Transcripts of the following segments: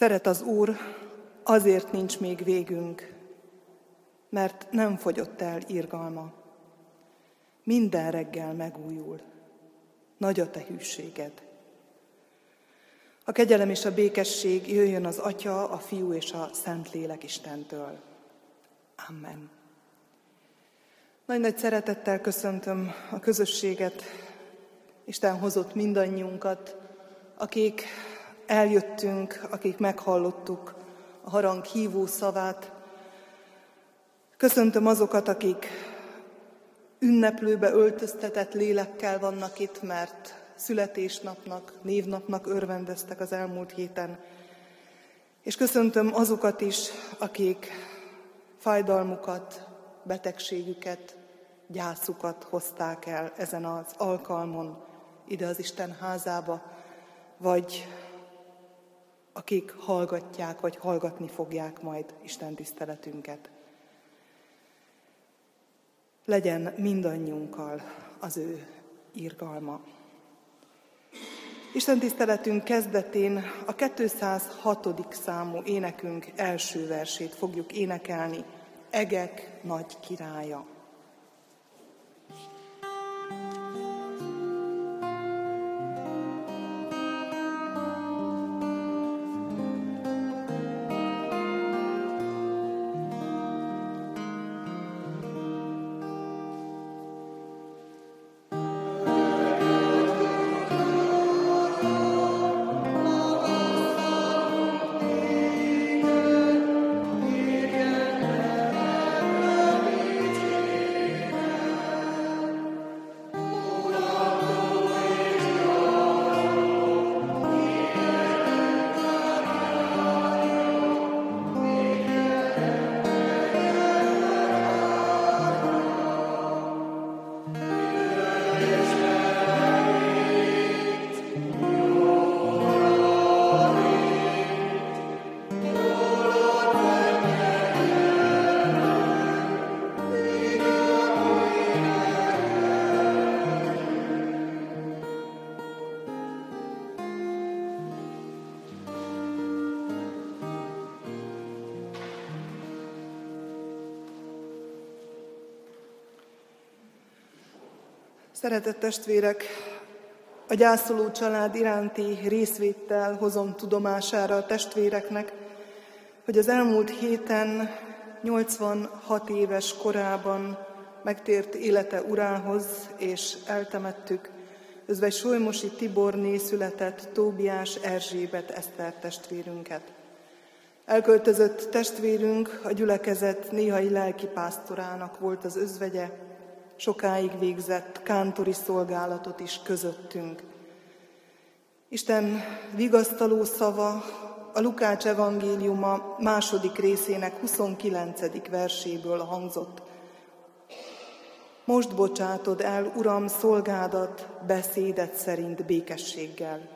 Szeret az Úr, azért nincs még végünk, mert nem fogyott el irgalma. Minden reggel megújul. Nagy a te hűséged. A kegyelem és a békesség jöjjön az Atya, a Fiú és a Szentlélek Istentől. Amen. Nagy-nagy szeretettel köszöntöm a közösséget, Isten hozott mindannyiunkat, akik eljöttünk, akik meghallottuk a harang hívó szavát. Köszöntöm azokat, akik ünneplőbe öltöztetett lélekkel vannak itt, mert születésnapnak, névnapnak örvendeztek az elmúlt héten. És köszöntöm azokat is, akik fájdalmukat, betegségüket, gyászukat hozták el ezen az alkalmon ide az Isten házába, vagy akik hallgatják, vagy hallgatni fogják majd Isten tiszteletünket. Legyen mindannyiunkkal az ő írgalma. Isten tiszteletünk kezdetén a 206. számú énekünk első versét fogjuk énekelni, Egek nagy királya. Szeretett testvérek, a gyászoló család iránti részvéttel hozom tudomására a testvéreknek, hogy az elmúlt héten 86 éves korában megtért élete urához, és eltemettük özvegy Solymosi Tiborné született Tóbiás Erzsébet Eszter testvérünket. Elköltözött testvérünk a gyülekezet néhai lelkipásztorának volt az özvegye, sokáig végzett kántori szolgálatot is közöttünk. Isten vigasztaló szava a Lukács evangéliuma második részének 29. verséből hangzott. Most bocsátod el, Uram, szolgádat beszédet szerint békességgel,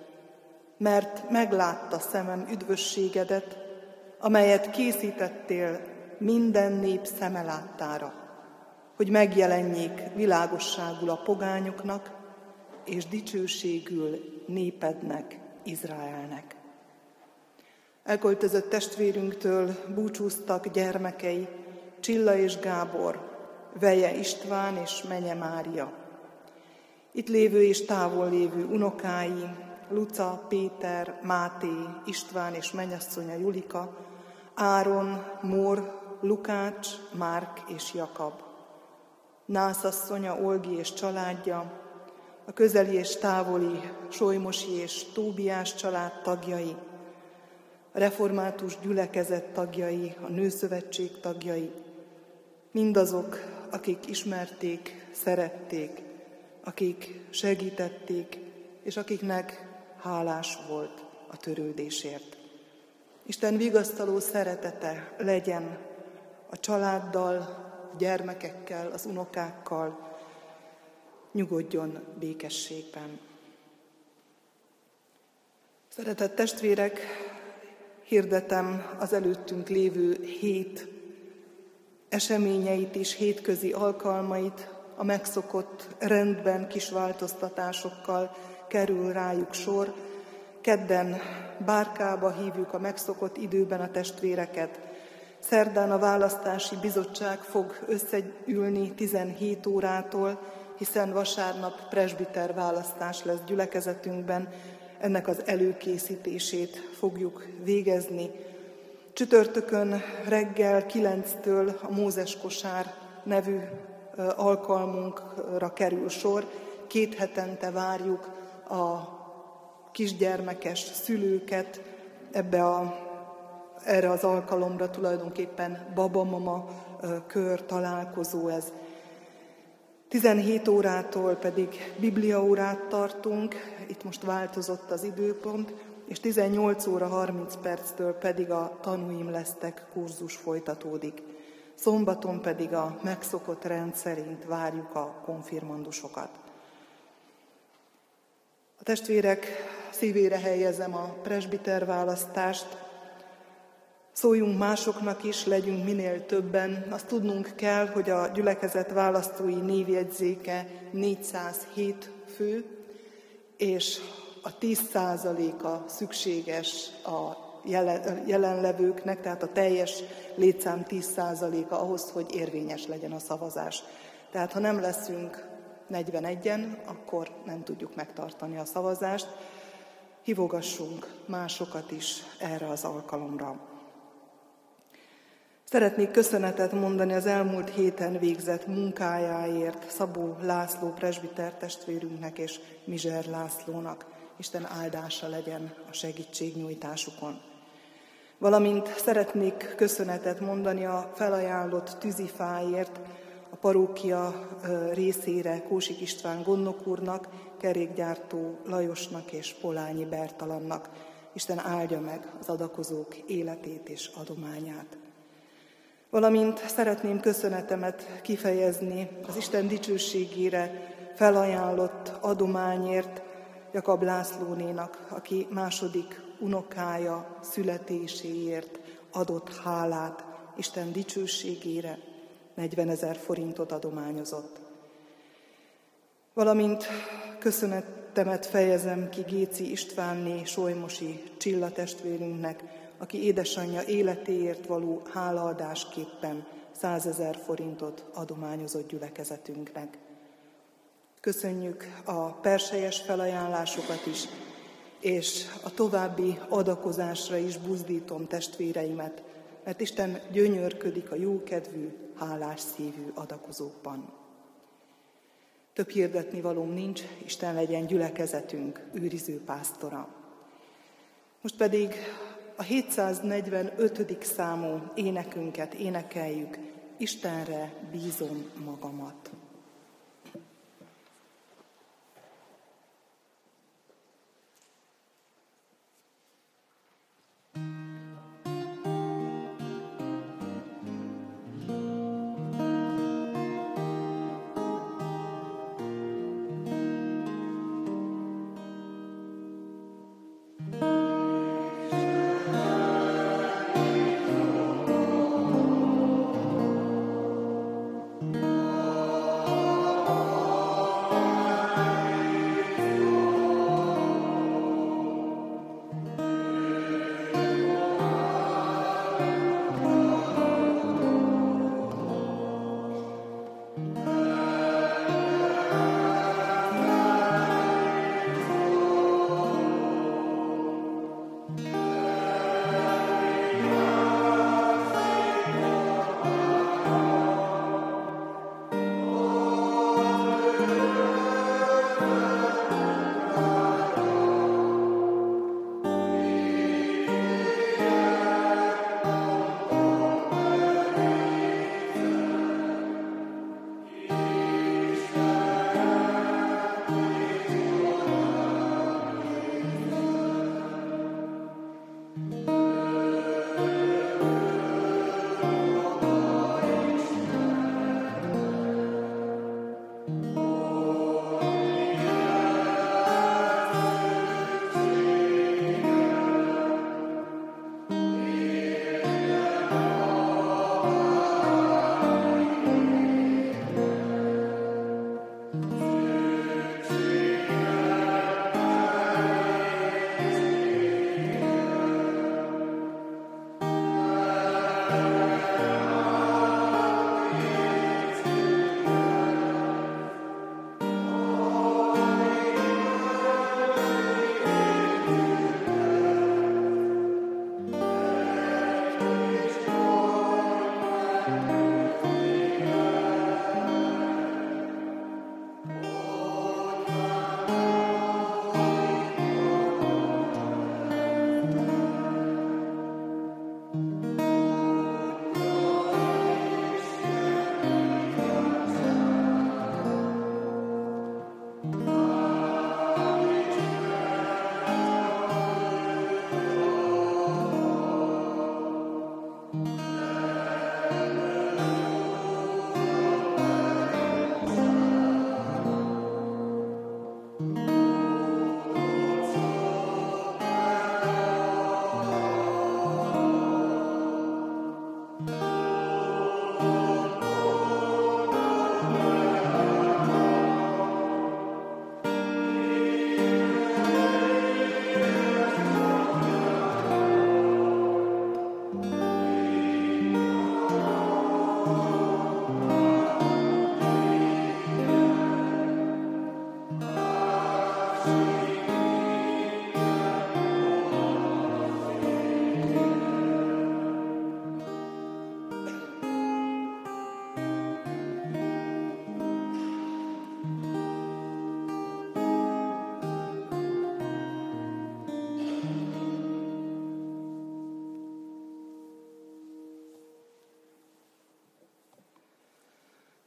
mert meglátta szemem üdvösségedet, amelyet készítettél minden nép szeme láttára hogy megjelenjék világosságul a pogányoknak, és dicsőségül népednek, Izraelnek. Elköltözött testvérünktől búcsúztak gyermekei, Csilla és Gábor, Veje István és Menye Mária. Itt lévő és távol lévő unokái, Luca, Péter, Máté, István és menyasszonya Julika, Áron, Mór, Lukács, Márk és Jakab. Nászasszonya Olgi és családja, a közeli és távoli Solymosi és Tóbiás család tagjai, a református gyülekezet tagjai, a nőszövetség tagjai, mindazok, akik ismerték, szerették, akik segítették, és akiknek hálás volt a törődésért. Isten vigasztaló szeretete legyen a családdal, gyermekekkel, az unokákkal, nyugodjon békességben. Szeretett testvérek, hirdetem az előttünk lévő hét eseményeit is, hétközi alkalmait, a megszokott rendben kis változtatásokkal kerül rájuk sor, Kedden bárkába hívjuk a megszokott időben a testvéreket. Szerdán a választási bizottság fog összeülni 17 órától, hiszen vasárnap presbiter választás lesz gyülekezetünkben, ennek az előkészítését fogjuk végezni. Csütörtökön reggel 9-től a Mózes kosár nevű alkalmunkra kerül sor. Két hetente várjuk a kisgyermekes szülőket ebbe a, erre az alkalomra tulajdonképpen babamama kör találkozó ez. 17 órától pedig bibliaórát tartunk, itt most változott az időpont, és 18 óra 30 perctől pedig a tanúim lesztek kurzus folytatódik. Szombaton pedig a megszokott rend szerint várjuk a konfirmandusokat. A testvérek szívére helyezem a presbiter választást, Szóljunk másoknak is, legyünk minél többen. Azt tudnunk kell, hogy a gyülekezet választói névjegyzéke 407 fő, és a 10%-a szükséges a jelenlevőknek, tehát a teljes létszám 10%-a ahhoz, hogy érvényes legyen a szavazás. Tehát ha nem leszünk 41-en, akkor nem tudjuk megtartani a szavazást. Hívogassunk másokat is erre az alkalomra. Szeretnék köszönetet mondani az elmúlt héten végzett munkájáért Szabó László presbiter testvérünknek és Mizser Lászlónak. Isten áldása legyen a segítségnyújtásukon. Valamint szeretnék köszönetet mondani a felajánlott tűzifáért a parókia részére Kósik István gondnok úrnak, kerékgyártó Lajosnak és Polányi Bertalannak. Isten áldja meg az adakozók életét és adományát. Valamint szeretném köszönetemet kifejezni az Isten dicsőségére felajánlott adományért Jakab Lászlónénak, aki második unokája születéséért adott hálát Isten dicsőségére, 40 ezer forintot adományozott. Valamint köszönetemet fejezem ki Géci Istvánné Solymosi Csilla testvérünknek, aki édesanyja életéért való hálaadásképpen százezer forintot adományozott gyülekezetünknek. Köszönjük a persejes felajánlásokat is, és a további adakozásra is buzdítom testvéreimet, mert Isten gyönyörködik a jókedvű, hálás szívű adakozókban. Több hirdetni valóm nincs, Isten legyen gyülekezetünk őriző pásztora. Most pedig a 745. számú énekünket énekeljük, Istenre bízom magamat.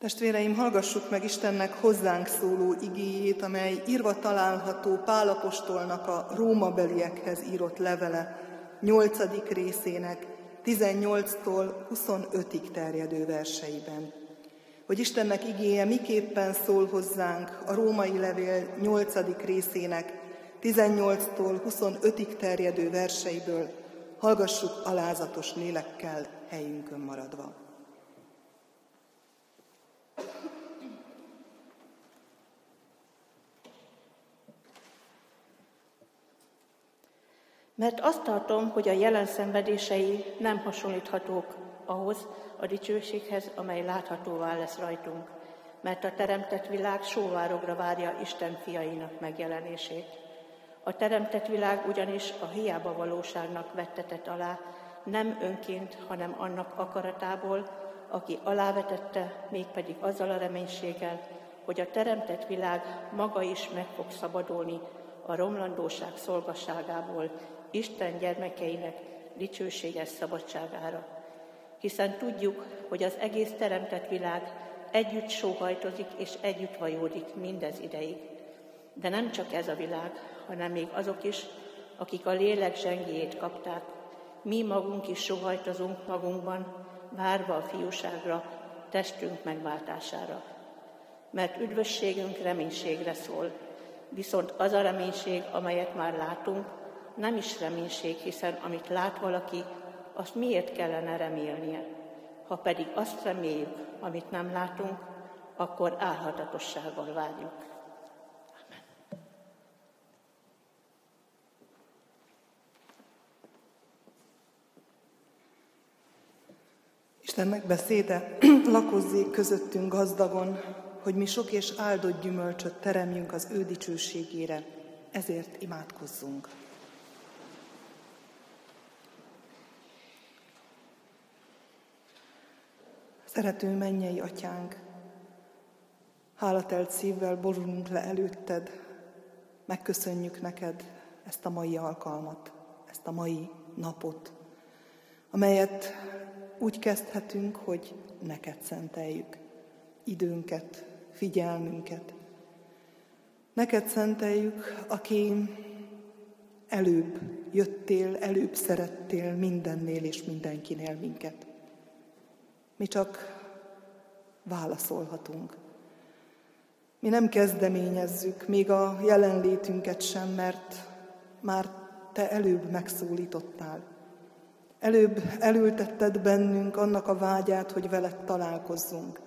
Testvéreim, hallgassuk meg Istennek hozzánk szóló igéjét, amely írva található Pálapostolnak a Róma beliekhez írott levele, nyolcadik részének 18-tól 25-ig terjedő verseiben. Hogy Istennek igéje miképpen szól hozzánk a római levél 8. részének 18-tól 25-ig terjedő verseiből, hallgassuk alázatos lélekkel helyünkön maradva. Mert azt tartom, hogy a jelen szenvedései nem hasonlíthatók ahhoz a dicsőséghez, amely láthatóvá lesz rajtunk, mert a teremtett világ sóvárogra várja Isten fiainak megjelenését. A teremtett világ ugyanis a hiába valóságnak vettetett alá, nem önként, hanem annak akaratából, aki alávetette, mégpedig azzal a reménységgel, hogy a teremtett világ maga is meg fog szabadulni a romlandóság szolgasságából, Isten gyermekeinek dicsőséges szabadságára. Hiszen tudjuk, hogy az egész teremtett világ együtt sóhajtozik és együtt vajódik mindez ideig. De nem csak ez a világ, hanem még azok is, akik a lélek zsengéjét kapták. Mi magunk is sóhajtozunk magunkban, várva a fiúságra, testünk megváltására. Mert üdvösségünk reménységre szól, viszont az a reménység, amelyet már látunk, nem is reménység, hiszen amit lát valaki, azt miért kellene remélnie? Ha pedig azt reméljük, amit nem látunk, akkor álhatatossággal várjuk. Amen. Istennek beszéde lakozzék közöttünk gazdagon, hogy mi sok és áldott gyümölcsöt teremjünk az ő dicsőségére, ezért imádkozzunk. Szerető mennyei atyánk, hálatelt szívvel borulunk le előtted, megköszönjük neked ezt a mai alkalmat, ezt a mai napot, amelyet úgy kezdhetünk, hogy neked szenteljük időnket, figyelmünket. Neked szenteljük, aki előbb jöttél, előbb szerettél mindennél és mindenkinél minket. Mi csak válaszolhatunk. Mi nem kezdeményezzük még a jelenlétünket sem, mert már te előbb megszólítottál. Előbb elültetted bennünk annak a vágyát, hogy veled találkozzunk,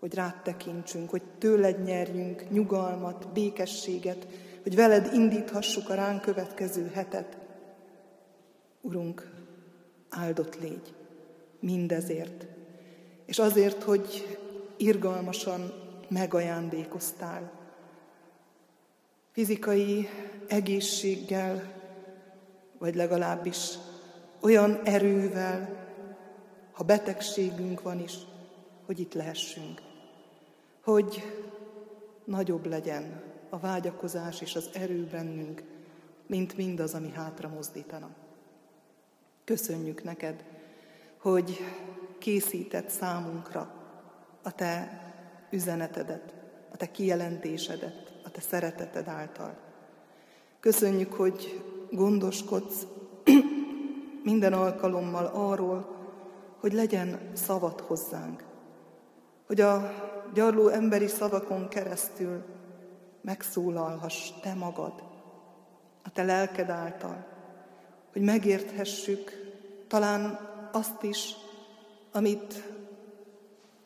hogy rád tekintsünk, hogy tőled nyerjünk nyugalmat, békességet, hogy veled indíthassuk a ránk következő hetet. Urunk, áldott légy mindezért, és azért, hogy irgalmasan megajándékoztál. Fizikai egészséggel, vagy legalábbis olyan erővel, ha betegségünk van is, hogy itt lehessünk. Hogy nagyobb legyen a vágyakozás és az erő bennünk, mint mindaz, ami hátra mozdítana. Köszönjük neked, hogy készített számunkra a te üzenetedet, a te kijelentésedet, a te szereteted által. Köszönjük, hogy gondoskodsz minden alkalommal arról, hogy legyen szavad hozzánk, hogy a gyarló emberi szavakon keresztül megszólalhass te magad, a te lelked által, hogy megérthessük talán azt is, amit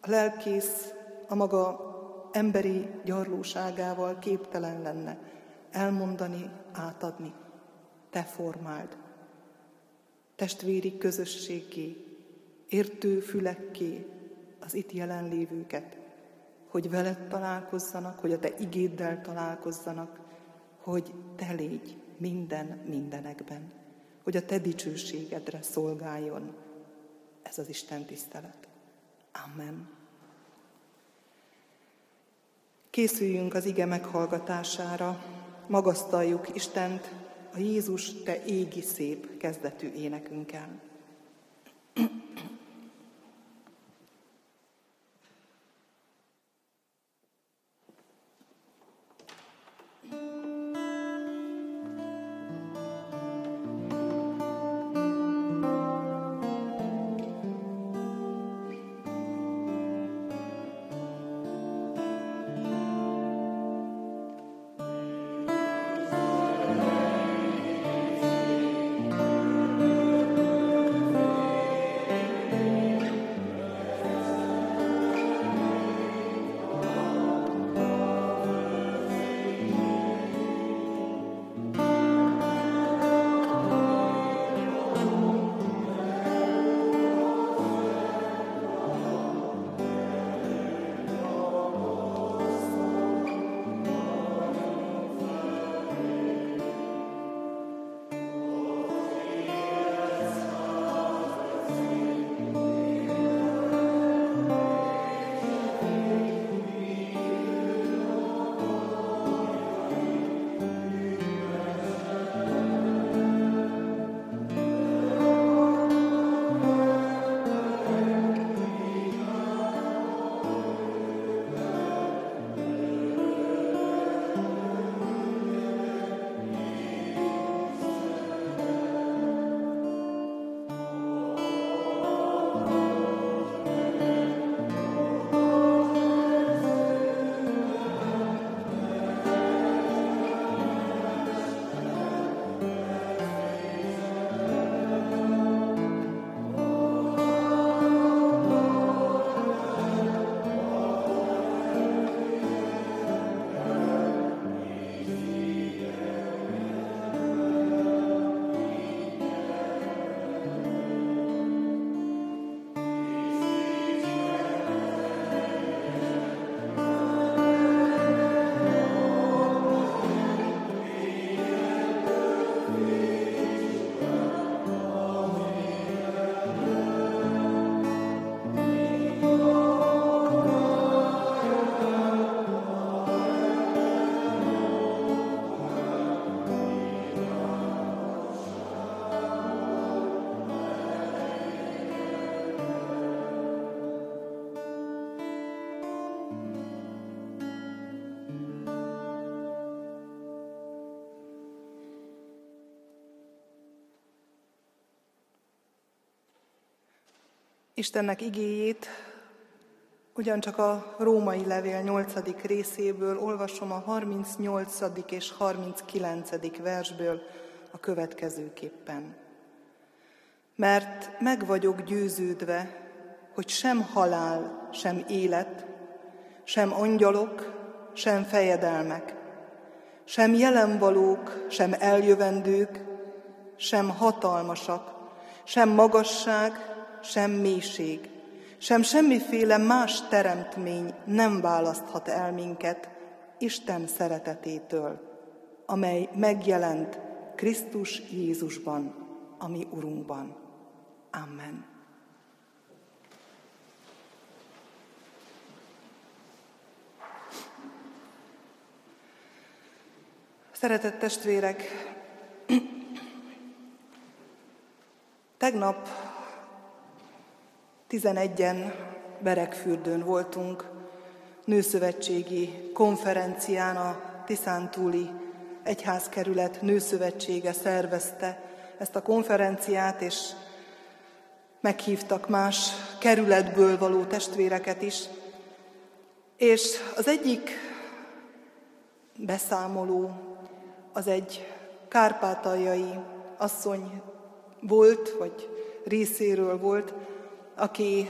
a lelkész a maga emberi gyarlóságával képtelen lenne elmondani, átadni. Te formáld. Testvéri közösségé, értő fülekké az itt jelenlévőket, hogy veled találkozzanak, hogy a te igéddel találkozzanak, hogy te légy minden mindenekben, hogy a te dicsőségedre szolgáljon ez az Isten tisztelet. Amen. Készüljünk az ige meghallgatására, magasztaljuk Istent a Jézus, te égi szép kezdetű énekünkkel. Istennek igéjét ugyancsak a római levél 8. részéből olvasom a 38. és 39. versből a következőképpen. Mert meg vagyok győződve, hogy sem halál, sem élet, sem angyalok, sem fejedelmek, sem jelenvalók, sem eljövendők, sem hatalmasak, sem magasság, sem mélység, sem semmiféle más teremtmény nem választhat el minket Isten szeretetétől, amely megjelent Krisztus Jézusban, a mi Urunkban. Amen. Szeretett testvérek, tegnap 11-en Berekfürdőn voltunk, nőszövetségi konferencián a Tiszántúli Egyházkerület nőszövetsége szervezte ezt a konferenciát, és meghívtak más kerületből való testvéreket is. És az egyik beszámoló az egy kárpátaljai asszony volt, vagy részéről volt, aki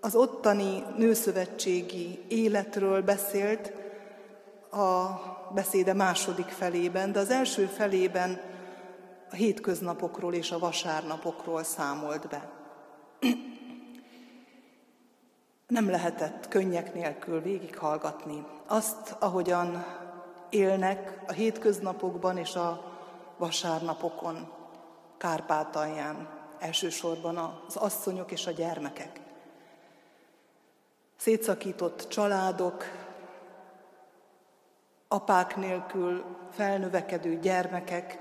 az ottani nőszövetségi életről beszélt a beszéde második felében, de az első felében a hétköznapokról és a vasárnapokról számolt be. Nem lehetett könnyek nélkül végighallgatni azt, ahogyan élnek a hétköznapokban és a vasárnapokon, Kárpátalján, elsősorban az asszonyok és a gyermekek. Szétszakított családok, apák nélkül felnövekedő gyermekek,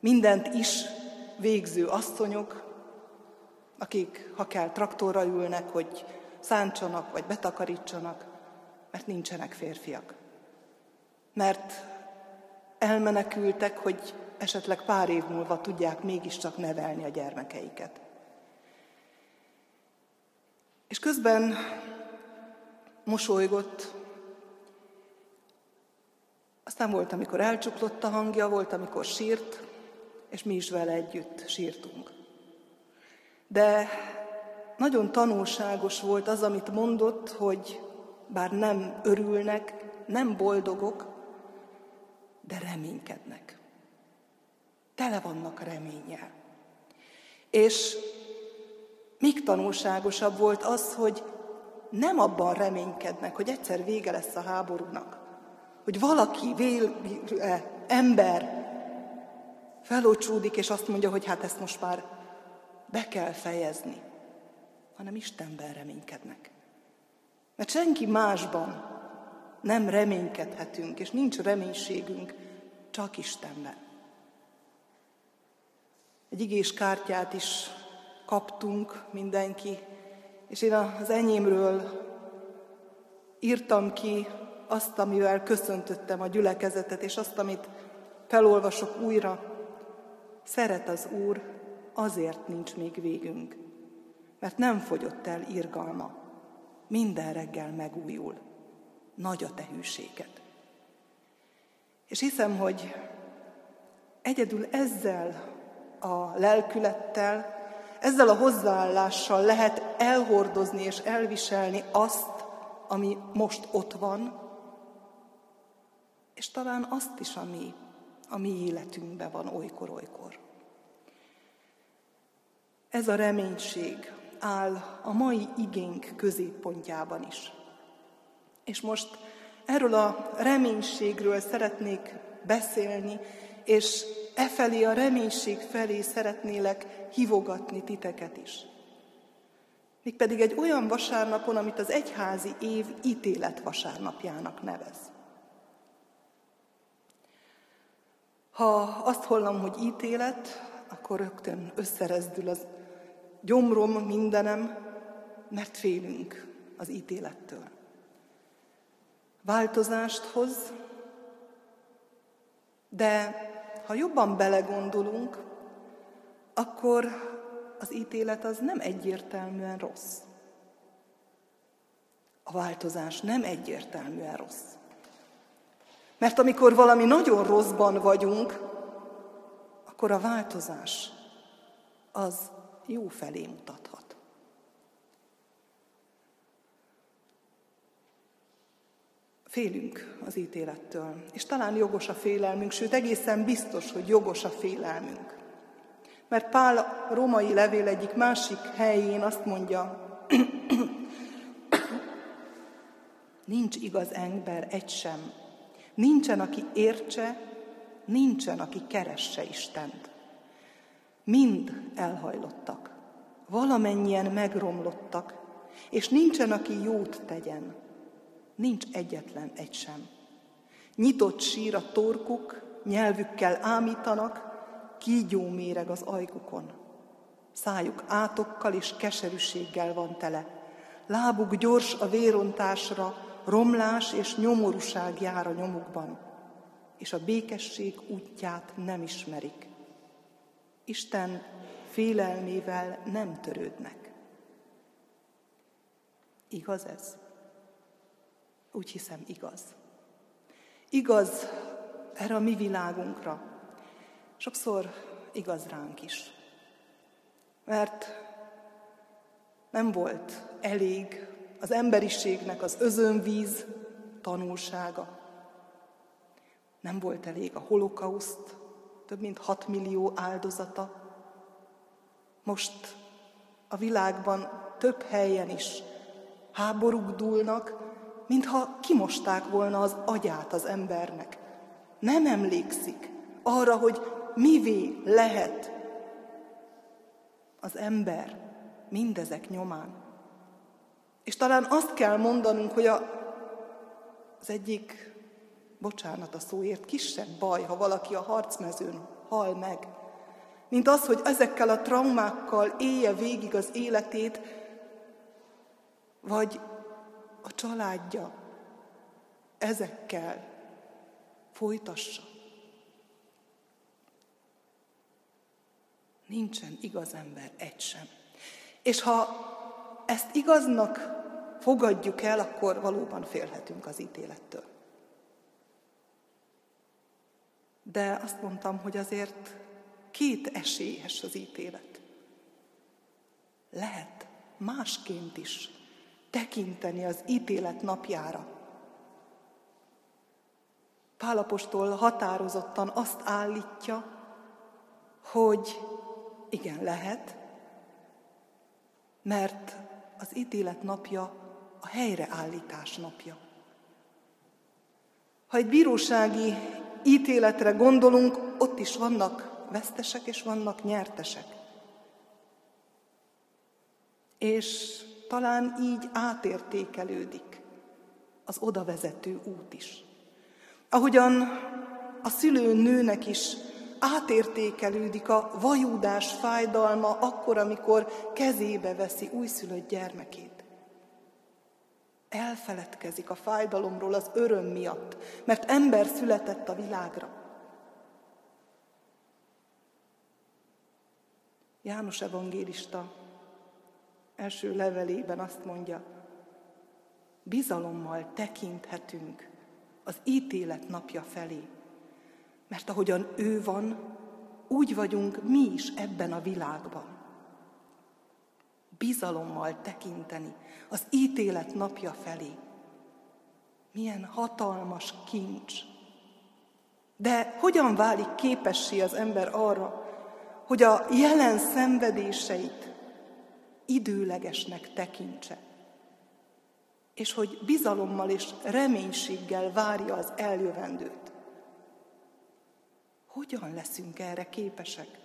mindent is végző asszonyok, akik, ha kell, traktorra ülnek, hogy szántsanak vagy betakarítsanak, mert nincsenek férfiak. Mert elmenekültek, hogy esetleg pár év múlva tudják mégiscsak nevelni a gyermekeiket. És közben mosolygott, aztán volt, amikor elcsuklott a hangja, volt, amikor sírt, és mi is vele együtt sírtunk. De nagyon tanulságos volt az, amit mondott, hogy bár nem örülnek, nem boldogok, de reménykednek tele vannak reménnyel. És még tanulságosabb volt az, hogy nem abban reménykednek, hogy egyszer vége lesz a háborúnak, hogy valaki, vél, ember felocsúdik, és azt mondja, hogy hát ezt most már be kell fejezni, hanem Istenben reménykednek. Mert senki másban nem reménykedhetünk, és nincs reménységünk, csak Istenben. Egy igés kártyát is kaptunk mindenki, és én az enyémről írtam ki azt, amivel köszöntöttem a gyülekezetet, és azt, amit felolvasok újra. Szeret az Úr, azért nincs még végünk, mert nem fogyott el irgalma. Minden reggel megújul. Nagy a te. És hiszem, hogy egyedül ezzel a lelkülettel, ezzel a hozzáállással lehet elhordozni és elviselni azt, ami most ott van, és talán azt is, ami a mi életünkben van olykor-olykor. Ez a reménység áll a mai igénk középpontjában is. És most erről a reménységről szeretnék beszélni, és e felé a reménység felé szeretnélek hívogatni titeket is. Mégpedig egy olyan vasárnapon, amit az egyházi év ítélet vasárnapjának nevez. Ha azt hallom, hogy ítélet, akkor rögtön összerezdül az gyomrom, mindenem, mert félünk az ítélettől. Változást hoz, de ha jobban belegondolunk, akkor az ítélet az nem egyértelműen rossz. A változás nem egyértelműen rossz. Mert amikor valami nagyon rosszban vagyunk, akkor a változás az jó felé mutathat. Félünk az ítélettől, és talán jogos a félelmünk, sőt egészen biztos, hogy jogos a félelmünk. Mert Pál a római levél egyik másik helyén azt mondja, nincs igaz ember egy sem, nincsen, aki értse, nincsen, aki keresse Istent. Mind elhajlottak, valamennyien megromlottak, és nincsen, aki jót tegyen. Nincs egyetlen egy sem. Nyitott sír a torkuk, nyelvükkel ámítanak, kígyó méreg az ajkukon. Szájuk átokkal és keserűséggel van tele. Lábuk gyors a vérontásra, romlás és nyomorúság jár a nyomukban, és a békesség útját nem ismerik. Isten félelmével nem törődnek. Igaz ez? Úgy hiszem, igaz. Igaz erre a mi világunkra. Sokszor igaz ránk is. Mert nem volt elég az emberiségnek az özönvíz tanulsága. Nem volt elég a holokauszt, több mint 6 millió áldozata. Most a világban több helyen is háborúk dúlnak, mintha kimosták volna az agyát az embernek. Nem emlékszik arra, hogy mivé lehet az ember mindezek nyomán. És talán azt kell mondanunk, hogy a, az egyik bocsánat a szóért, kisebb baj, ha valaki a harcmezőn hal meg, mint az, hogy ezekkel a traumákkal élje végig az életét, vagy a családja ezekkel folytassa. Nincsen igaz ember egy sem. És ha ezt igaznak fogadjuk el, akkor valóban félhetünk az ítélettől. De azt mondtam, hogy azért két esélyes az ítélet. Lehet másként is tekinteni az ítélet napjára. Pálapostól határozottan azt állítja, hogy igen, lehet, mert az ítélet napja a helyreállítás napja. Ha egy bírósági ítéletre gondolunk, ott is vannak vesztesek és vannak nyertesek. És talán így átértékelődik az oda vezető út is. Ahogyan a szülő nőnek is átértékelődik a vajúdás fájdalma akkor, amikor kezébe veszi újszülött gyermekét. Elfeledkezik a fájdalomról az öröm miatt, mert ember született a világra. János evangélista első levelében azt mondja, bizalommal tekinthetünk az ítélet napja felé, mert ahogyan ő van, úgy vagyunk mi is ebben a világban. Bizalommal tekinteni az ítélet napja felé. Milyen hatalmas kincs. De hogyan válik képessé az ember arra, hogy a jelen szenvedéseit időlegesnek tekintse, és hogy bizalommal és reménységgel várja az eljövendőt. Hogyan leszünk erre képesek?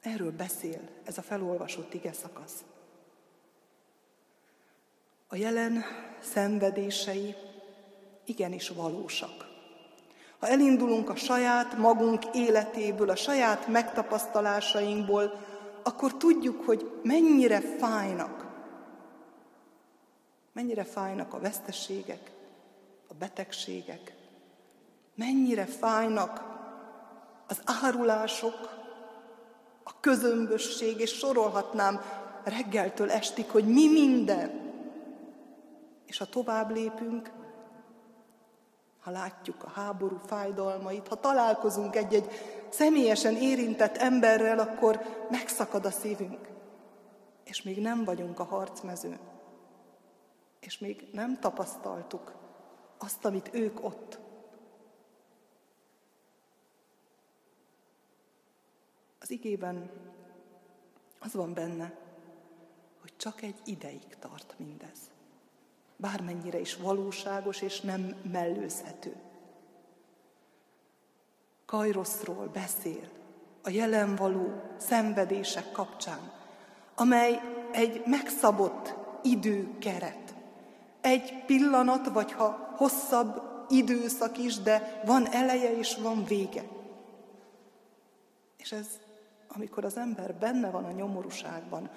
Erről beszél ez a felolvasott ige szakasz. A jelen szenvedései igenis valósak. Ha elindulunk a saját magunk életéből, a saját megtapasztalásainkból, akkor tudjuk, hogy mennyire fájnak. Mennyire fájnak a veszteségek, a betegségek, mennyire fájnak az árulások, a közömbösség, és sorolhatnám reggeltől estig, hogy mi minden. És ha tovább lépünk, ha látjuk a háború fájdalmait, ha találkozunk egy-egy személyesen érintett emberrel, akkor megszakad a szívünk. És még nem vagyunk a harcmezőn. És még nem tapasztaltuk azt, amit ők ott. Az igében az van benne, hogy csak egy ideig tart mindez bármennyire is valóságos és nem mellőzhető. Kajroszról beszél a jelen való szenvedések kapcsán, amely egy megszabott időkeret. Egy pillanat, vagy ha hosszabb időszak is, de van eleje és van vége. És ez, amikor az ember benne van a nyomorúságban,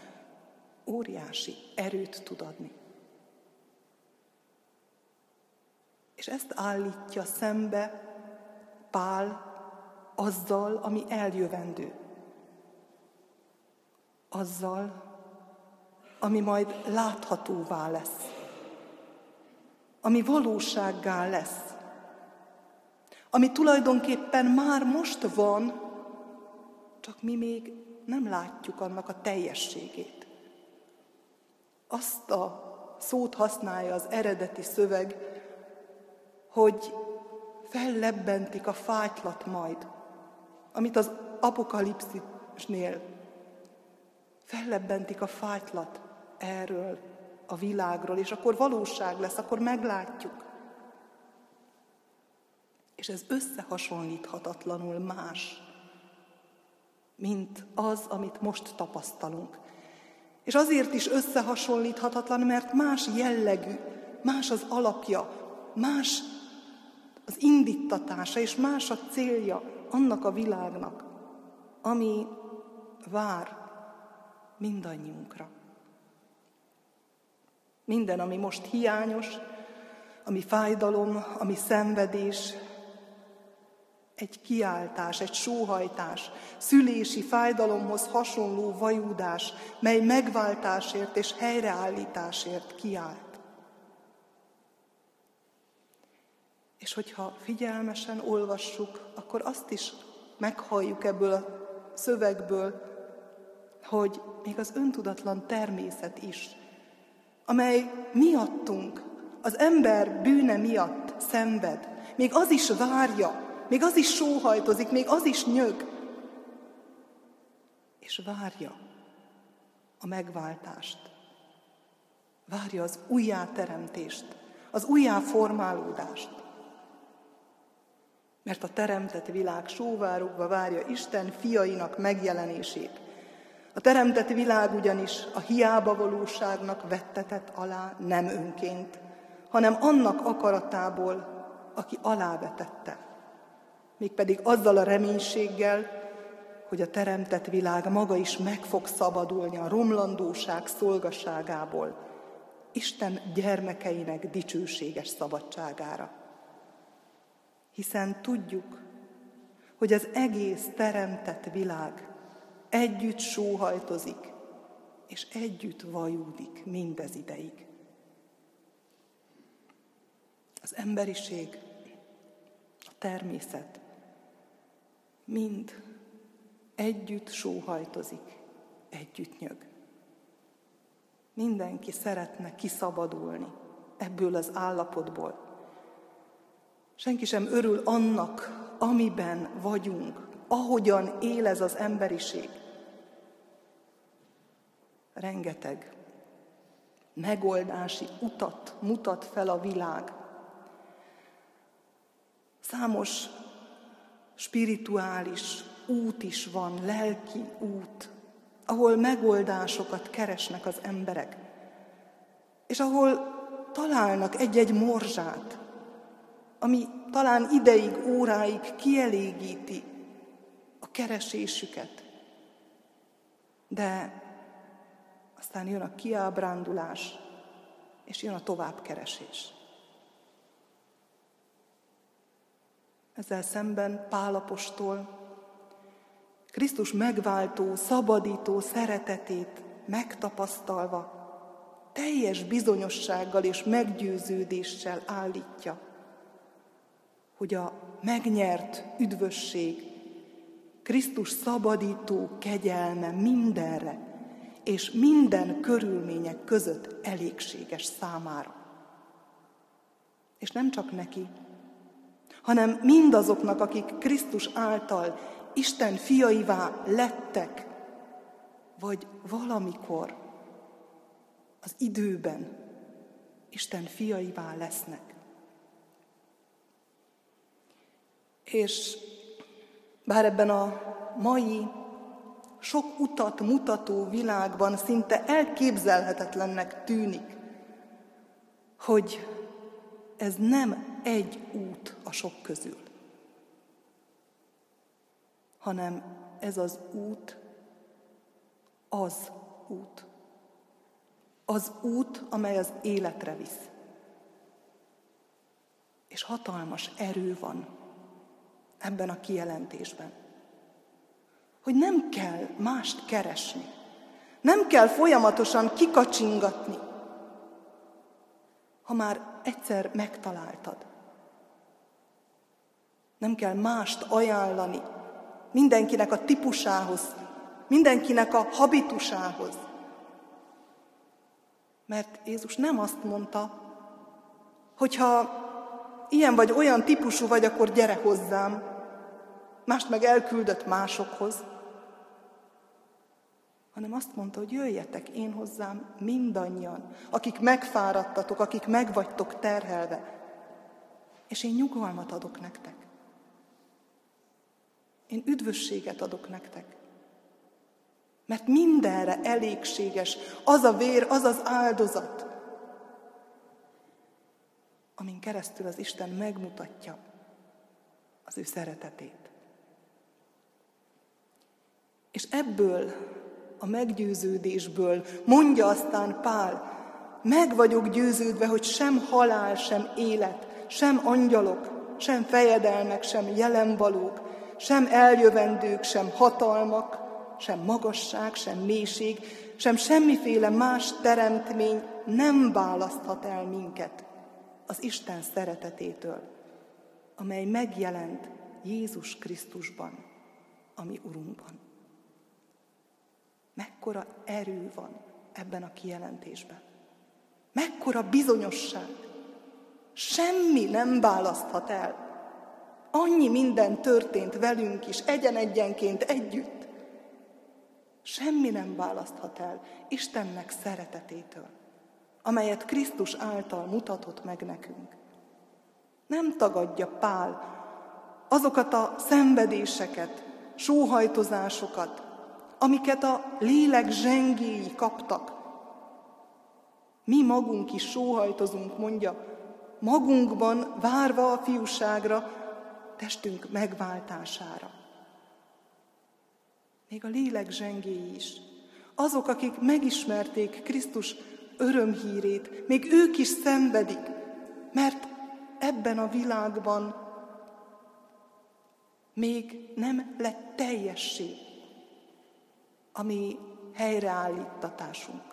óriási erőt tud adni. És ezt állítja szembe Pál azzal, ami eljövendő. Azzal, ami majd láthatóvá lesz. Ami valósággá lesz. Ami tulajdonképpen már most van, csak mi még nem látjuk annak a teljességét. Azt a szót használja az eredeti szöveg, hogy fellebbentik a fájtlat majd, amit az apokalipszisnél fellebbentik a fájtlat erről a világról, és akkor valóság lesz, akkor meglátjuk. És ez összehasonlíthatatlanul más, mint az, amit most tapasztalunk. És azért is összehasonlíthatatlan, mert más jellegű, más az alapja, más az indítatása, és más a célja annak a világnak, ami vár mindannyiunkra. Minden, ami most hiányos, ami fájdalom, ami szenvedés, egy kiáltás, egy sóhajtás, szülési fájdalomhoz hasonló vajúdás, mely megváltásért és helyreállításért kiált. És hogyha figyelmesen olvassuk, akkor azt is meghalljuk ebből a szövegből, hogy még az öntudatlan természet is, amely miattunk, az ember bűne miatt szenved, még az is várja, még az is sóhajtozik, még az is nyög, és várja a megváltást. Várja az újjáteremtést, az újjáformálódást mert a teremtett világ sóvárogva várja Isten fiainak megjelenését. A teremtett világ ugyanis a hiába valóságnak vettetett alá nem önként, hanem annak akaratából, aki alávetette. Mégpedig azzal a reménységgel, hogy a teremtett világ maga is meg fog szabadulni a romlandóság szolgasságából, Isten gyermekeinek dicsőséges szabadságára hiszen tudjuk, hogy az egész teremtett világ együtt sóhajtozik, és együtt vajúdik mindez ideig. Az emberiség, a természet mind együtt sóhajtozik, együtt nyög. Mindenki szeretne kiszabadulni ebből az állapotból, Senki sem örül annak, amiben vagyunk, ahogyan él ez az emberiség. Rengeteg megoldási utat mutat fel a világ. Számos spirituális út is van, lelki út, ahol megoldásokat keresnek az emberek, és ahol találnak egy-egy morzsát, ami talán ideig, óráig kielégíti a keresésüket. De aztán jön a kiábrándulás, és jön a továbbkeresés. Ezzel szemben Pálapostól Krisztus megváltó, szabadító szeretetét megtapasztalva, teljes bizonyossággal és meggyőződéssel állítja, hogy a megnyert üdvösség, Krisztus szabadító kegyelme mindenre és minden körülmények között elégséges számára. És nem csak neki, hanem mindazoknak, akik Krisztus által Isten fiaivá lettek, vagy valamikor az időben Isten fiaivá lesznek. És bár ebben a mai sok utat mutató világban szinte elképzelhetetlennek tűnik, hogy ez nem egy út a sok közül, hanem ez az út az út. Az út, amely az életre visz. És hatalmas erő van ebben a kijelentésben. Hogy nem kell mást keresni. Nem kell folyamatosan kikacsingatni. Ha már egyszer megtaláltad. Nem kell mást ajánlani mindenkinek a típusához, mindenkinek a habitusához. Mert Jézus nem azt mondta, hogyha ilyen vagy olyan típusú vagy, akkor gyere hozzám, mást meg elküldött másokhoz, hanem azt mondta, hogy jöjjetek én hozzám mindannyian, akik megfáradtatok, akik megvagytok terhelve, és én nyugalmat adok nektek. Én üdvösséget adok nektek. Mert mindenre elégséges az a vér, az az áldozat, amin keresztül az Isten megmutatja az ő szeretetét. És ebből a meggyőződésből mondja aztán Pál, meg vagyok győződve, hogy sem halál, sem élet, sem angyalok, sem fejedelmek, sem jelenvalók, sem eljövendők, sem hatalmak, sem magasság, sem mélység, sem semmiféle más teremtmény nem választhat el minket az Isten szeretetétől, amely megjelent Jézus Krisztusban, ami Urunkban. Mekkora erő van ebben a kijelentésben. Mekkora bizonyosság. Semmi nem választhat el. Annyi minden történt velünk is, egyen-egyenként együtt. Semmi nem választhat el Istennek szeretetétől, amelyet Krisztus által mutatott meg nekünk. Nem tagadja Pál azokat a szenvedéseket, sóhajtozásokat, amiket a lélek zsengéi kaptak. Mi magunk is sóhajtozunk, mondja, magunkban várva a fiúságra, testünk megváltására még a lélek zsengéi is. Azok, akik megismerték Krisztus örömhírét, még ők is szenvedik, mert ebben a világban még nem lett teljessé a mi helyreállítatásunk,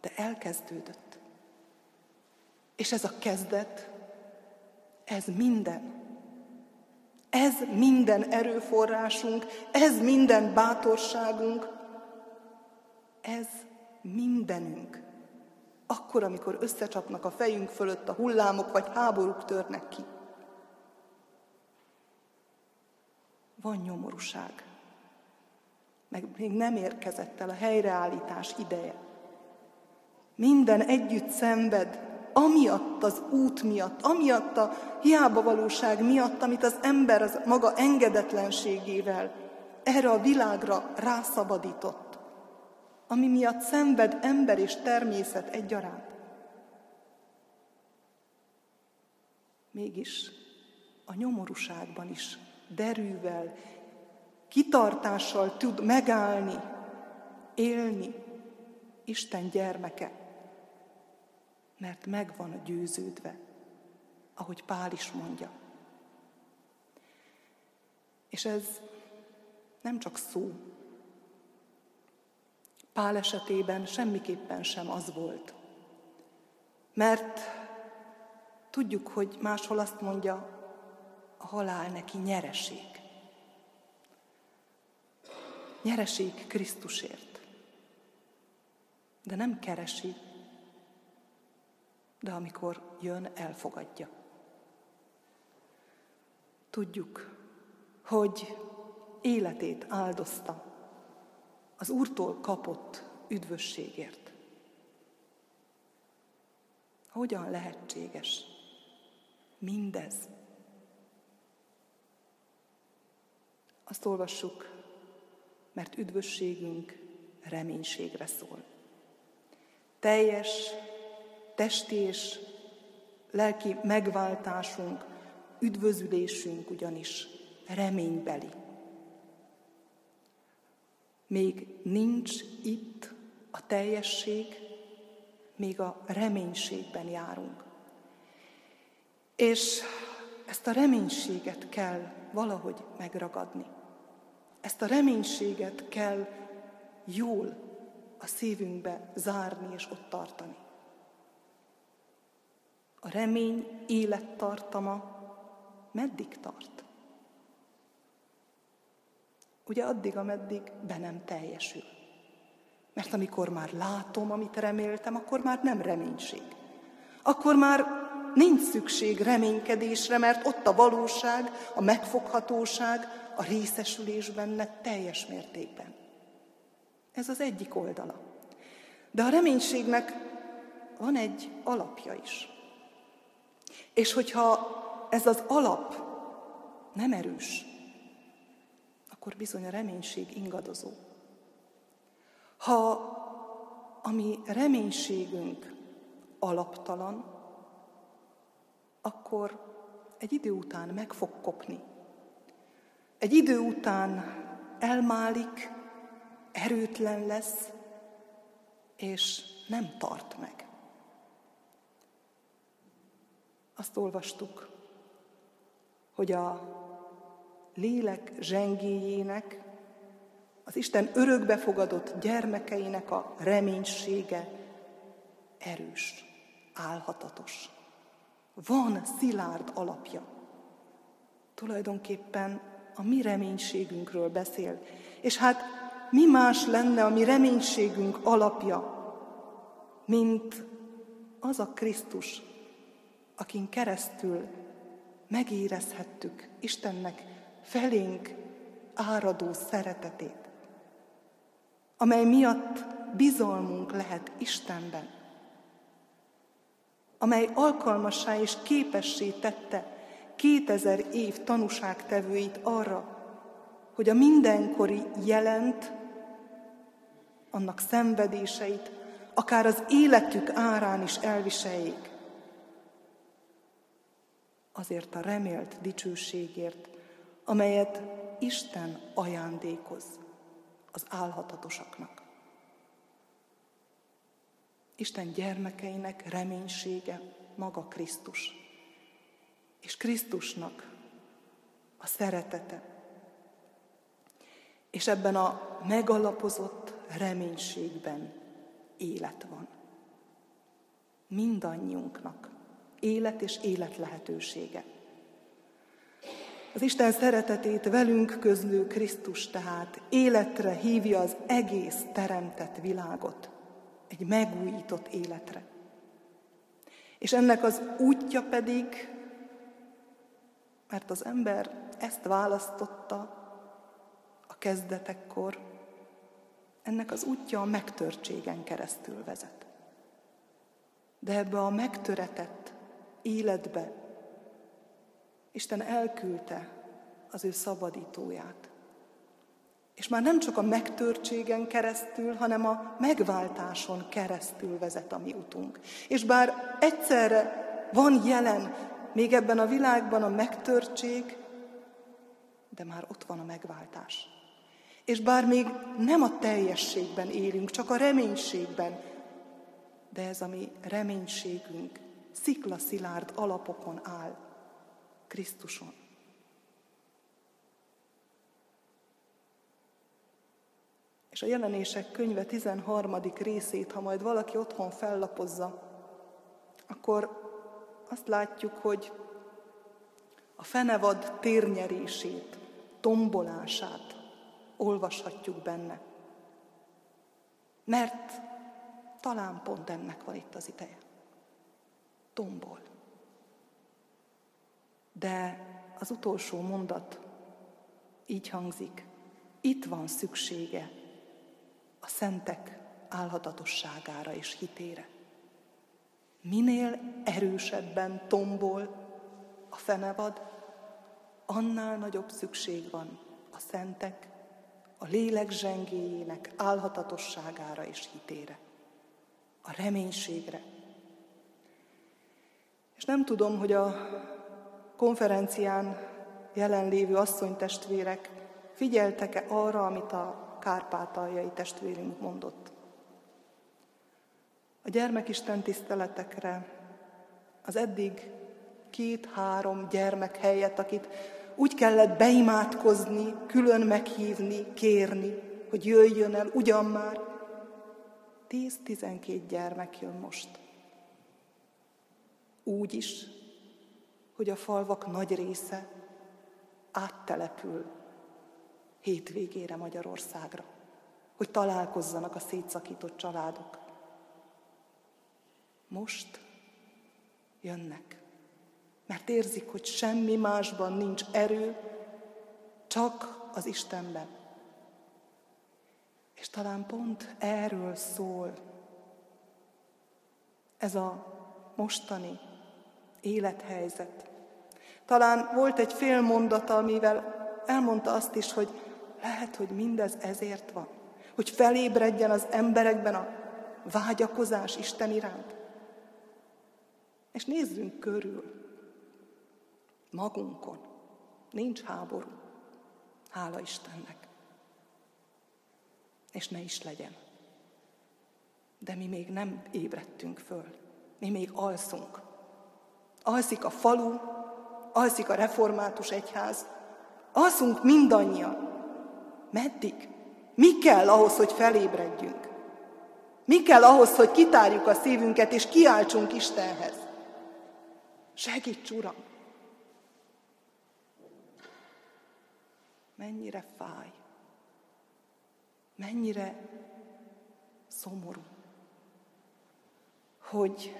de elkezdődött. És ez a kezdet, ez minden. Ez minden erőforrásunk, ez minden bátorságunk, ez mindenünk. Akkor, amikor összecsapnak a fejünk fölött a hullámok, vagy háborúk törnek ki. Van nyomorúság. Meg még nem érkezett el a helyreállítás ideje. Minden együtt szenved, amiatt az út miatt, amiatt a hiába valóság miatt, amit az ember az maga engedetlenségével erre a világra rászabadított, ami miatt szenved ember és természet egyaránt. Mégis a nyomorúságban is derűvel, kitartással tud megállni, élni Isten gyermeke mert meg van győződve, ahogy Pál is mondja. És ez nem csak szó. Pál esetében semmiképpen sem az volt. Mert tudjuk, hogy máshol azt mondja, a halál neki nyereség. Nyereség Krisztusért. De nem keresi, de amikor jön, elfogadja. Tudjuk, hogy életét áldozta az Úrtól kapott üdvösségért. Hogyan lehetséges mindez? Azt olvassuk, mert üdvösségünk reménységre szól. Teljes testi és lelki megváltásunk, üdvözülésünk ugyanis reménybeli. Még nincs itt a teljesség, még a reménységben járunk. És ezt a reménységet kell valahogy megragadni. Ezt a reménységet kell jól a szívünkbe zárni és ott tartani. A remény élettartama meddig tart? Ugye addig, ameddig be nem teljesül. Mert amikor már látom, amit reméltem, akkor már nem reménység. Akkor már nincs szükség reménykedésre, mert ott a valóság, a megfoghatóság, a részesülés benne teljes mértékben. Ez az egyik oldala. De a reménységnek van egy alapja is. És hogyha ez az alap nem erős, akkor bizony a reménység ingadozó. Ha a mi reménységünk alaptalan, akkor egy idő után meg fog kopni. Egy idő után elmálik, erőtlen lesz, és nem tart meg. Azt olvastuk, hogy a lélek zsengéjének, az Isten örökbefogadott gyermekeinek a reménysége erős, álhatatos. Van szilárd alapja. Tulajdonképpen a mi reménységünkről beszél. És hát mi más lenne a mi reménységünk alapja, mint az a Krisztus, akin keresztül megérezhettük Istennek felénk áradó szeretetét, amely miatt bizalmunk lehet Istenben, amely alkalmassá és képessé tette kétezer év tanúságtevőit arra, hogy a mindenkori jelent, annak szenvedéseit, akár az életük árán is elviseljék. Azért a remélt dicsőségért, amelyet Isten ajándékoz az álhatatosaknak. Isten gyermekeinek reménysége maga Krisztus, és Krisztusnak a szeretete. És ebben a megalapozott reménységben élet van. Mindannyiunknak élet és élet lehetősége. Az Isten szeretetét velünk közlő Krisztus tehát életre hívja az egész teremtett világot, egy megújított életre. És ennek az útja pedig, mert az ember ezt választotta a kezdetekkor, ennek az útja a megtörtségen keresztül vezet. De ebbe a megtöretett, életbe. Isten elküldte az ő szabadítóját. És már nem csak a megtörtségen keresztül, hanem a megváltáson keresztül vezet a mi utunk. És bár egyszerre van jelen még ebben a világban a megtörtség, de már ott van a megváltás. És bár még nem a teljességben élünk, csak a reménységben, de ez a mi reménységünk sziklaszilárd alapokon áll, Krisztuson. És a jelenések könyve 13. részét, ha majd valaki otthon fellapozza, akkor azt látjuk, hogy a fenevad térnyerését, tombolását olvashatjuk benne. Mert talán pont ennek van itt az ideje. Tombol. De az utolsó mondat így hangzik. Itt van szüksége a szentek álhatatosságára és hitére. Minél erősebben tombol a fenevad, annál nagyobb szükség van a szentek, a lélek zsengéjének álhatatosságára és hitére, a reménységre. És nem tudom, hogy a konferencián jelenlévő asszonytestvérek figyeltek-e arra, amit a kárpátaljai testvérünk mondott. A gyermekisten tiszteletekre az eddig két-három gyermek helyett, akit úgy kellett beimádkozni, külön meghívni, kérni, hogy jöjjön el, ugyan már. Tíz-tizenkét gyermek jön most. Úgy is, hogy a falvak nagy része áttelepül hétvégére Magyarországra, hogy találkozzanak a szétszakított családok. Most jönnek, mert érzik, hogy semmi másban nincs erő, csak az Istenben. És talán pont erről szól ez a mostani élethelyzet. Talán volt egy fél mondata, amivel elmondta azt is, hogy lehet, hogy mindez ezért van. Hogy felébredjen az emberekben a vágyakozás Isten iránt. És nézzünk körül. Magunkon. Nincs háború. Hála Istennek. És ne is legyen. De mi még nem ébredtünk föl. Mi még alszunk. Alszik a falu, alszik a református egyház, alszunk mindannyian. Meddig? Mi kell ahhoz, hogy felébredjünk? Mi kell ahhoz, hogy kitárjuk a szívünket és kiáltsunk Istenhez? Segíts, Uram! Mennyire fáj, mennyire szomorú, hogy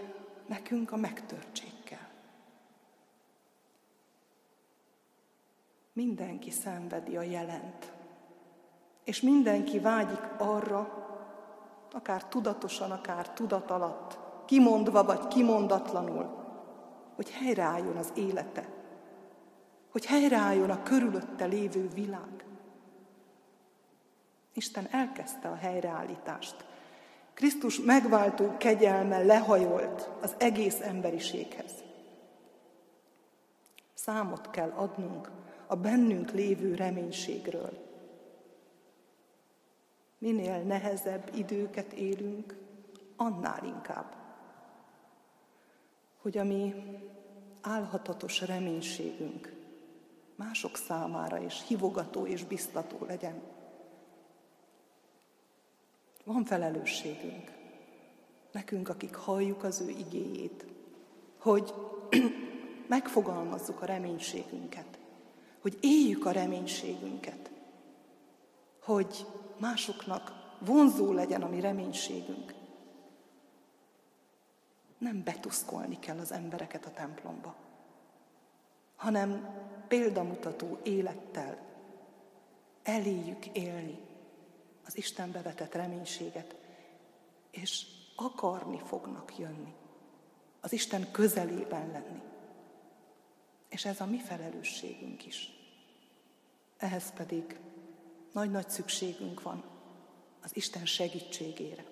nekünk a megtörtség kell. Mindenki szenvedi a jelent, és mindenki vágyik arra, akár tudatosan, akár tudat alatt, kimondva vagy kimondatlanul, hogy helyreálljon az élete, hogy helyreálljon a körülötte lévő világ. Isten elkezdte a helyreállítást. Krisztus megváltó kegyelme lehajolt az egész emberiséghez. Számot kell adnunk a bennünk lévő reménységről. Minél nehezebb időket élünk, annál inkább hogy a mi álhatatos reménységünk mások számára is hivogató és biztató legyen. Van felelősségünk, nekünk, akik halljuk az ő igéjét, hogy megfogalmazzuk a reménységünket, hogy éljük a reménységünket, hogy másoknak vonzó legyen a mi reménységünk, nem betuszkolni kell az embereket a templomba, hanem példamutató élettel eléjük élni az Istenbe vetett reménységet, és akarni fognak jönni, az Isten közelében lenni. És ez a mi felelősségünk is. Ehhez pedig nagy-nagy szükségünk van az Isten segítségére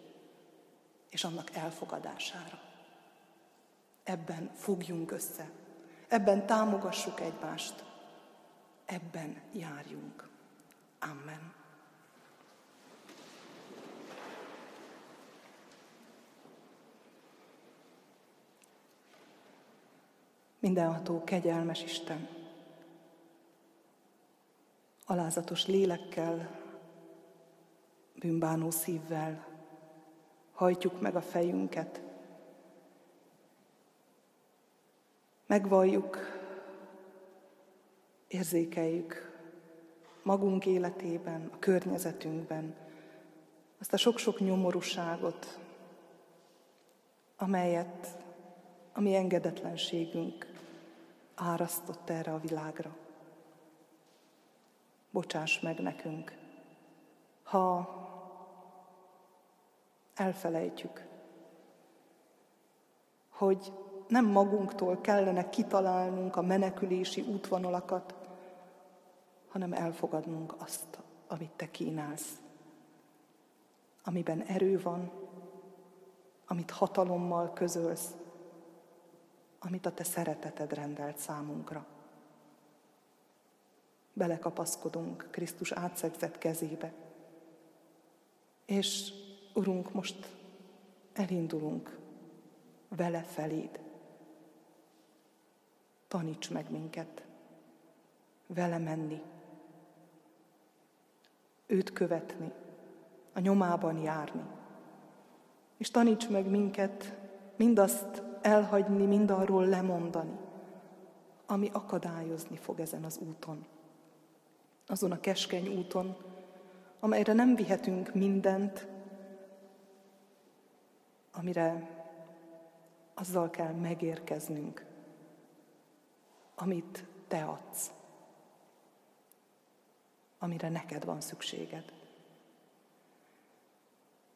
és annak elfogadására. Ebben fogjunk össze, ebben támogassuk egymást, ebben járjunk. Amen. Mindenható, kegyelmes Isten, alázatos lélekkel bűnbánó szívvel hajtjuk meg a fejünket. Megvalljuk, érzékeljük magunk életében, a környezetünkben azt a sok-sok nyomorúságot, amelyet a mi engedetlenségünk árasztott erre a világra. Bocsáss meg nekünk, ha elfelejtjük, hogy nem magunktól kellene kitalálnunk a menekülési útvonalakat, hanem elfogadnunk azt, amit te kínálsz, amiben erő van, amit hatalommal közölsz, amit a te szereteted rendelt számunkra. Belekapaszkodunk Krisztus átszegzett kezébe, és Urunk, most elindulunk vele feléd. Taníts meg minket vele menni, őt követni, a nyomában járni. És taníts meg minket mindazt elhagyni, mindarról lemondani, ami akadályozni fog ezen az úton. Azon a keskeny úton, amelyre nem vihetünk mindent, amire azzal kell megérkeznünk, amit te adsz, amire neked van szükséged.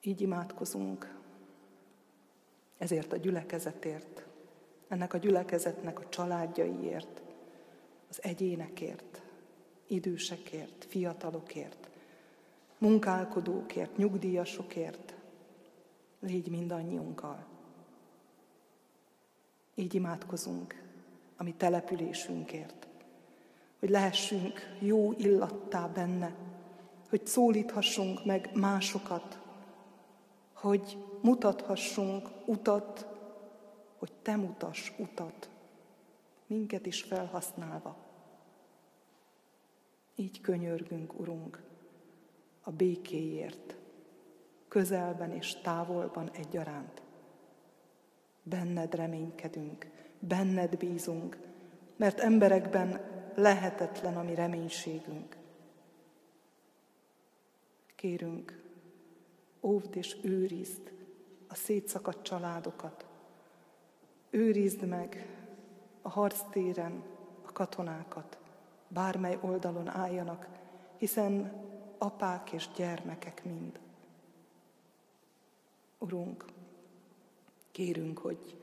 Így imádkozunk ezért a gyülekezetért, ennek a gyülekezetnek a családjaiért, az egyénekért, idősekért, fiatalokért, munkálkodókért, nyugdíjasokért, légy mindannyiunkkal. Így imádkozunk a mi településünkért, hogy lehessünk jó illattá benne, hogy szólíthassunk meg másokat, hogy mutathassunk utat, hogy Te mutass utat, minket is felhasználva. Így könyörgünk, Urunk, a békéért, közelben és távolban egyaránt. Benned reménykedünk, benned bízunk, mert emberekben lehetetlen a mi reménységünk. Kérünk, óvd és őrizd a szétszakadt családokat. Őrizd meg a harctéren a katonákat, bármely oldalon álljanak, hiszen apák és gyermekek mind. Urunk, kérünk, hogy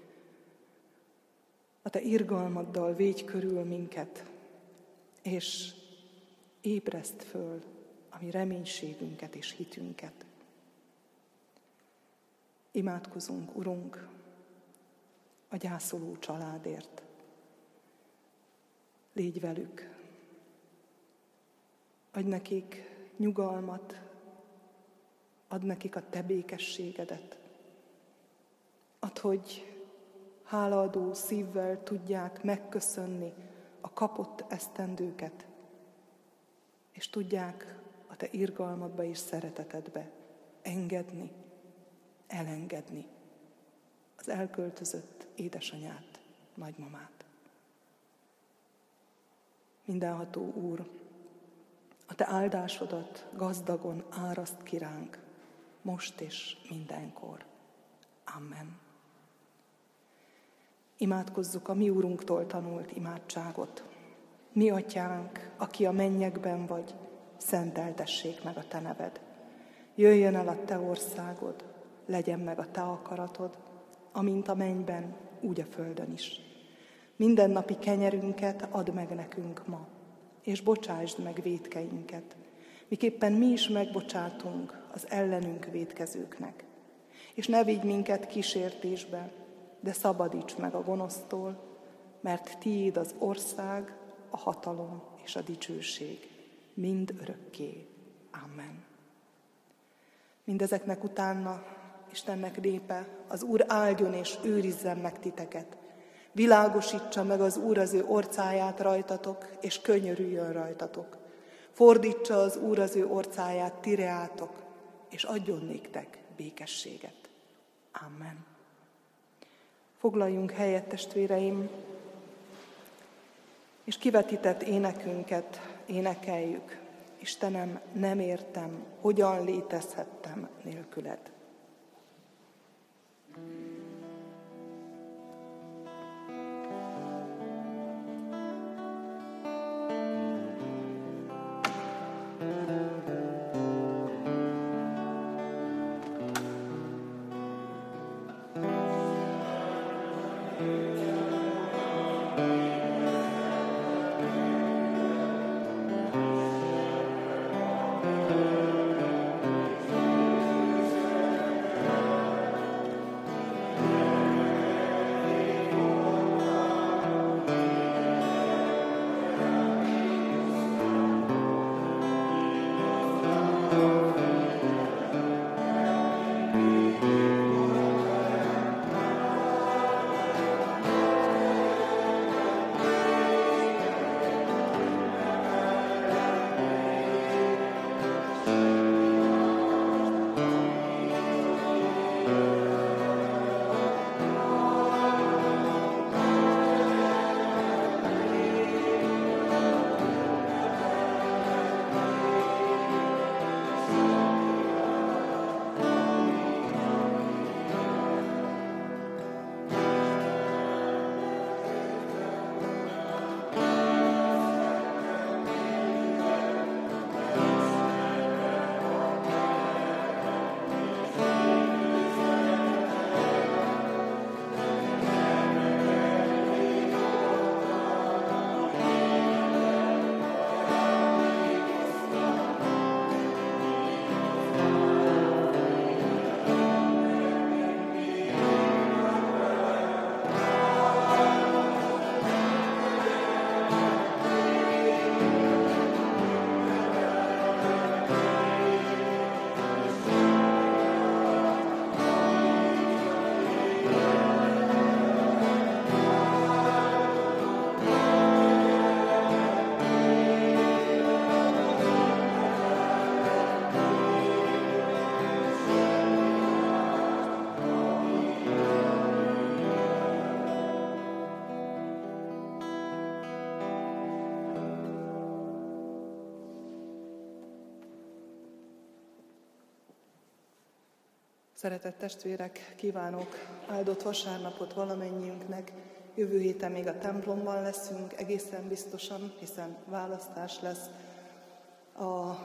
a Te irgalmaddal védj körül minket, és ébreszt föl a mi reménységünket és hitünket. Imádkozunk, Urunk, a gyászoló családért. Légy velük. Adj nekik nyugalmat, ad nekik a te békességedet. Add, hogy hálaadó szívvel tudják megköszönni a kapott esztendőket, és tudják a te irgalmadba és szeretetedbe engedni, elengedni az elköltözött édesanyát, nagymamát. Mindenható Úr, a Te áldásodat gazdagon áraszt kiránk, most és mindenkor. Amen. Imádkozzuk a mi Úrunktól tanult imádságot. Mi atyánk, aki a mennyekben vagy, szenteltessék meg a te neved. Jöjjön el a te országod, legyen meg a te akaratod, amint a mennyben, úgy a földön is. Minden napi kenyerünket add meg nekünk ma, és bocsásd meg védkeinket, miképpen mi is megbocsátunk az ellenünk védkezőknek. És ne vigy minket kísértésbe, de szabadíts meg a gonosztól, mert tiéd az ország, a hatalom és a dicsőség, mind örökké. Amen. Mindezeknek utána Istennek népe, az Úr áldjon és őrizzen meg titeket. Világosítsa meg az Úr az ő orcáját rajtatok, és könyörüljön rajtatok. Fordítsa az Úr az ő orcáját tireátok, és adjon néktek békességet. Amen. Foglaljunk helyet, testvéreim, és kivetített énekünket énekeljük. Istenem, nem értem, hogyan létezhettem nélküled. Szeretett testvérek, kívánok áldott vasárnapot valamennyiünknek. Jövő héten még a templomban leszünk, egészen biztosan, hiszen választás lesz. A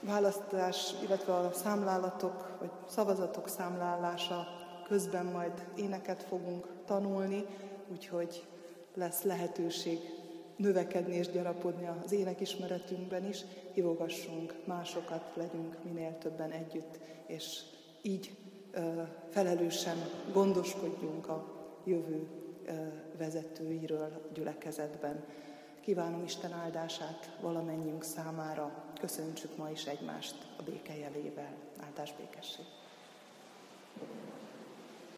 választás, illetve a számlálatok, vagy szavazatok számlálása közben majd éneket fogunk tanulni, úgyhogy lesz lehetőség növekedni és gyarapodni az énekismeretünkben is, hívogassunk másokat, legyünk minél többen együtt, és így felelősen gondoskodjunk a jövő vezetőiről gyülekezetben. Kívánom Isten áldását valamennyiünk számára. Köszöntsük ma is egymást a béke jelével. Áldás békesség.